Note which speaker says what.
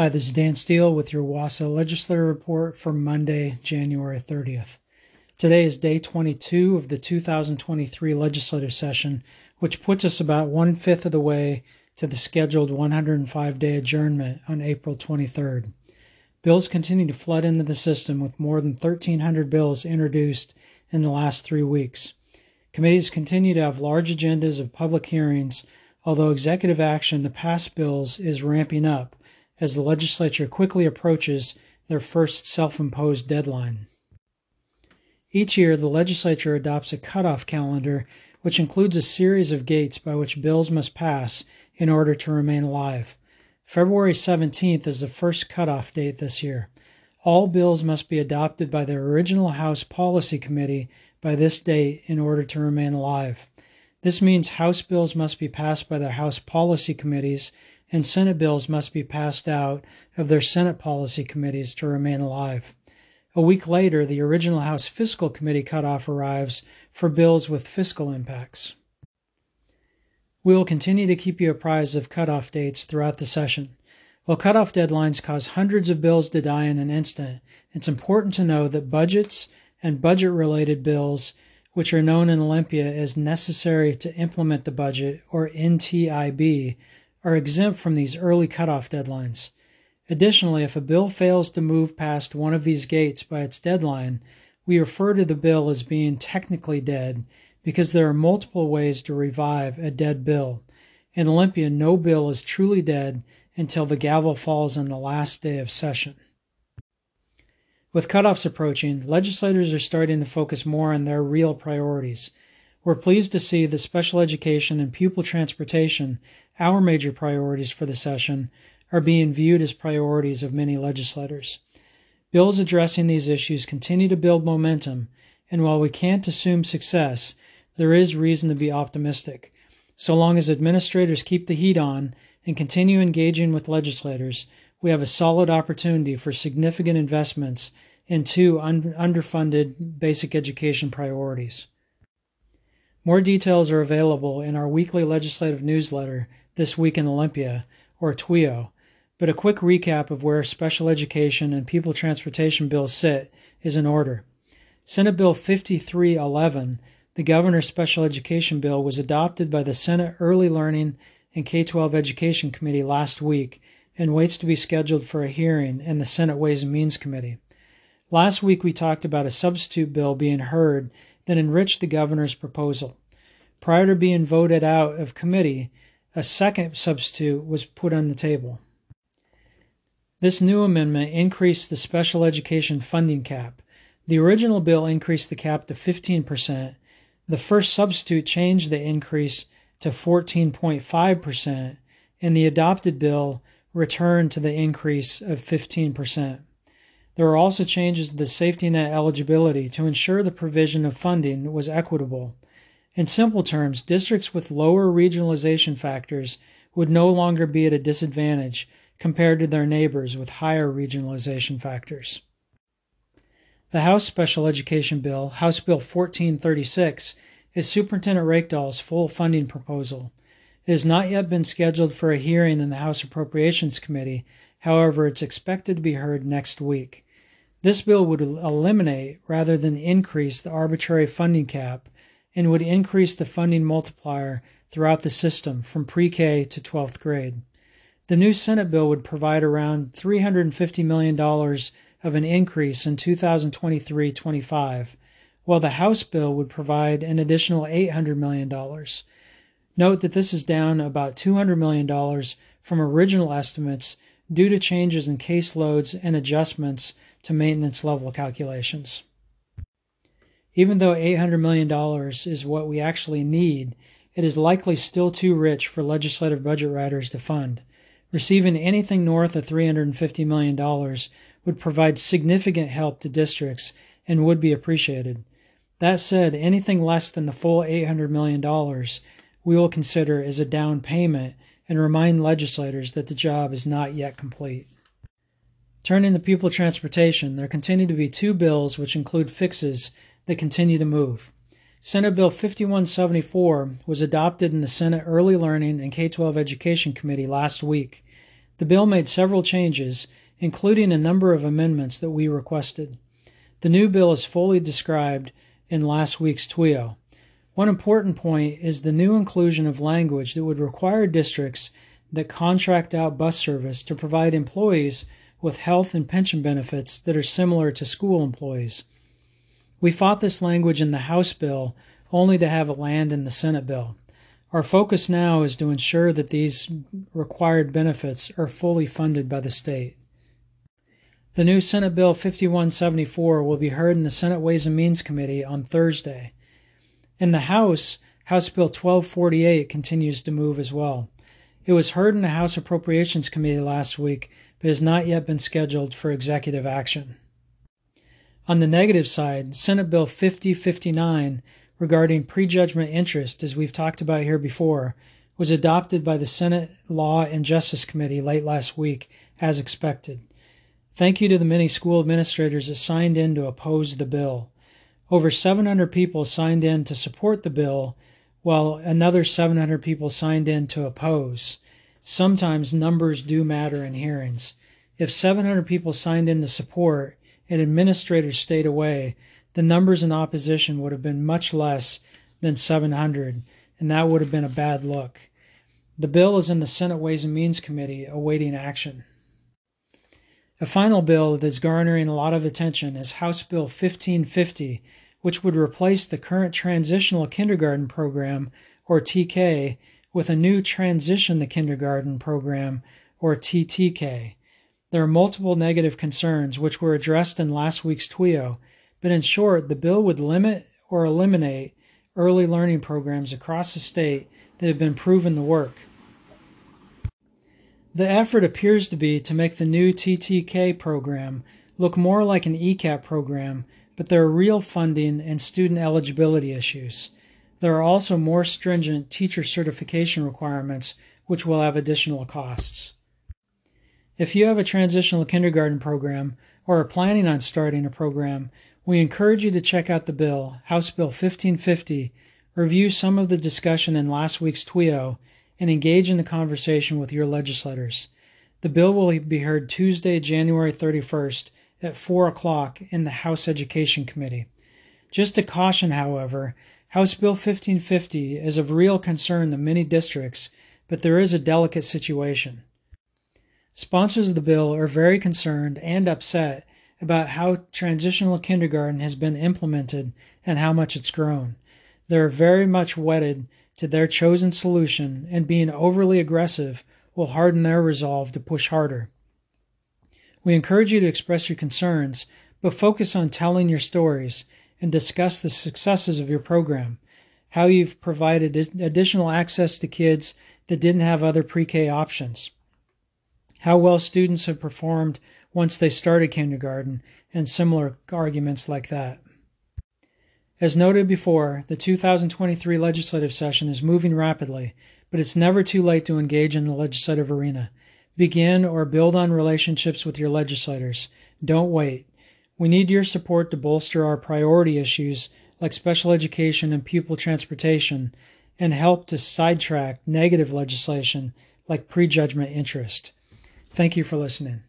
Speaker 1: Hi, this is Dan Steele with your WASA Legislative Report for Monday, January 30th. Today is day 22 of the 2023 legislative session, which puts us about one fifth of the way to the scheduled 105 day adjournment on April 23rd. Bills continue to flood into the system with more than 1,300 bills introduced in the last three weeks. Committees continue to have large agendas of public hearings, although executive action to pass bills is ramping up as the legislature quickly approaches their first self imposed deadline. Each year, the legislature adopts a cutoff calendar, which includes a series of gates by which bills must pass in order to remain alive. February 17th is the first cutoff date this year. All bills must be adopted by the original House Policy Committee by this date in order to remain alive. This means House bills must be passed by their House Policy Committees and Senate bills must be passed out of their Senate policy committees to remain alive. A week later, the original House Fiscal Committee cutoff arrives for bills with fiscal impacts. We will continue to keep you apprised of cutoff dates throughout the session. While cutoff deadlines cause hundreds of bills to die in an instant, it's important to know that budgets and budget related bills, which are known in Olympia as necessary to implement the budget or NTIB, are exempt from these early cutoff deadlines. Additionally, if a bill fails to move past one of these gates by its deadline, we refer to the bill as being technically dead because there are multiple ways to revive a dead bill. In Olympia, no bill is truly dead until the gavel falls on the last day of session. With cutoffs approaching, legislators are starting to focus more on their real priorities. We're pleased to see that special education and pupil transportation, our major priorities for the session, are being viewed as priorities of many legislators. Bills addressing these issues continue to build momentum, and while we can't assume success, there is reason to be optimistic. So long as administrators keep the heat on and continue engaging with legislators, we have a solid opportunity for significant investments in two un- underfunded basic education priorities. More details are available in our weekly legislative newsletter, This Week in Olympia, or TWIO, but a quick recap of where special education and pupil transportation bills sit is in order. Senate Bill 5311, the Governor's Special Education Bill, was adopted by the Senate Early Learning and K 12 Education Committee last week and waits to be scheduled for a hearing in the Senate Ways and Means Committee. Last week we talked about a substitute bill being heard that enriched the governor's proposal. Prior to being voted out of committee, a second substitute was put on the table. This new amendment increased the special education funding cap. The original bill increased the cap to 15%. The first substitute changed the increase to 14.5%, and the adopted bill returned to the increase of 15%. There are also changes to the safety net eligibility to ensure the provision of funding was equitable. In simple terms, districts with lower regionalization factors would no longer be at a disadvantage compared to their neighbors with higher regionalization factors. The House Special Education Bill, House Bill 1436, is Superintendent Reykdal's full funding proposal. It has not yet been scheduled for a hearing in the House Appropriations Committee, however, it's expected to be heard next week. This bill would eliminate rather than increase the arbitrary funding cap and would increase the funding multiplier throughout the system from pre K to 12th grade. The new Senate bill would provide around $350 million of an increase in 2023 25, while the House bill would provide an additional $800 million. Note that this is down about $200 million from original estimates due to changes in caseloads and adjustments to maintenance level calculations. Even though $800 million is what we actually need, it is likely still too rich for legislative budget writers to fund. Receiving anything north of $350 million would provide significant help to districts and would be appreciated. That said, anything less than the full $800 million we will consider as a down payment and remind legislators that the job is not yet complete. Turning to pupil transportation, there continue to be two bills which include fixes that continue to move. Senate Bill 5174 was adopted in the Senate Early Learning and K 12 Education Committee last week. The bill made several changes, including a number of amendments that we requested. The new bill is fully described in last week's TWIO. One important point is the new inclusion of language that would require districts that contract out bus service to provide employees with health and pension benefits that are similar to school employees. We fought this language in the House bill only to have it land in the Senate bill. Our focus now is to ensure that these required benefits are fully funded by the state. The new Senate Bill 5174 will be heard in the Senate Ways and Means Committee on Thursday. In the House, House Bill 1248 continues to move as well. It was heard in the House Appropriations Committee last week, but has not yet been scheduled for executive action. On the negative side, Senate Bill 5059 regarding prejudgment interest, as we've talked about here before, was adopted by the Senate Law and Justice Committee late last week, as expected. Thank you to the many school administrators that signed in to oppose the bill. Over 700 people signed in to support the bill, while another 700 people signed in to oppose. Sometimes numbers do matter in hearings. If 700 people signed in to support and administrators stayed away, the numbers in opposition would have been much less than 700, and that would have been a bad look. The bill is in the Senate Ways and Means Committee awaiting action. A final bill that is garnering a lot of attention is House Bill 1550, which would replace the current Transitional Kindergarten Program, or TK, with a new Transition the Kindergarten Program, or TTK. There are multiple negative concerns which were addressed in last week's TWIO, but in short, the bill would limit or eliminate early learning programs across the state that have been proven to work. The effort appears to be to make the new TTK program look more like an ECEAP program, but there are real funding and student eligibility issues. There are also more stringent teacher certification requirements, which will have additional costs. If you have a transitional kindergarten program or are planning on starting a program, we encourage you to check out the bill, House Bill 1550, review some of the discussion in last week's TWIO, and engage in the conversation with your legislators. The bill will be heard Tuesday, January 31st at 4 o'clock in the House Education Committee. Just a caution, however, House Bill 1550 is of real concern to many districts, but there is a delicate situation. Sponsors of the bill are very concerned and upset about how transitional kindergarten has been implemented and how much it's grown. They're very much wedded to their chosen solution, and being overly aggressive will harden their resolve to push harder. We encourage you to express your concerns, but focus on telling your stories and discuss the successes of your program, how you've provided additional access to kids that didn't have other pre K options how well students have performed once they started kindergarten, and similar arguments like that. As noted before, the 2023 legislative session is moving rapidly, but it's never too late to engage in the legislative arena. Begin or build on relationships with your legislators. Don't wait. We need your support to bolster our priority issues like special education and pupil transportation and help to sidetrack negative legislation like prejudgment interest. Thank you for listening.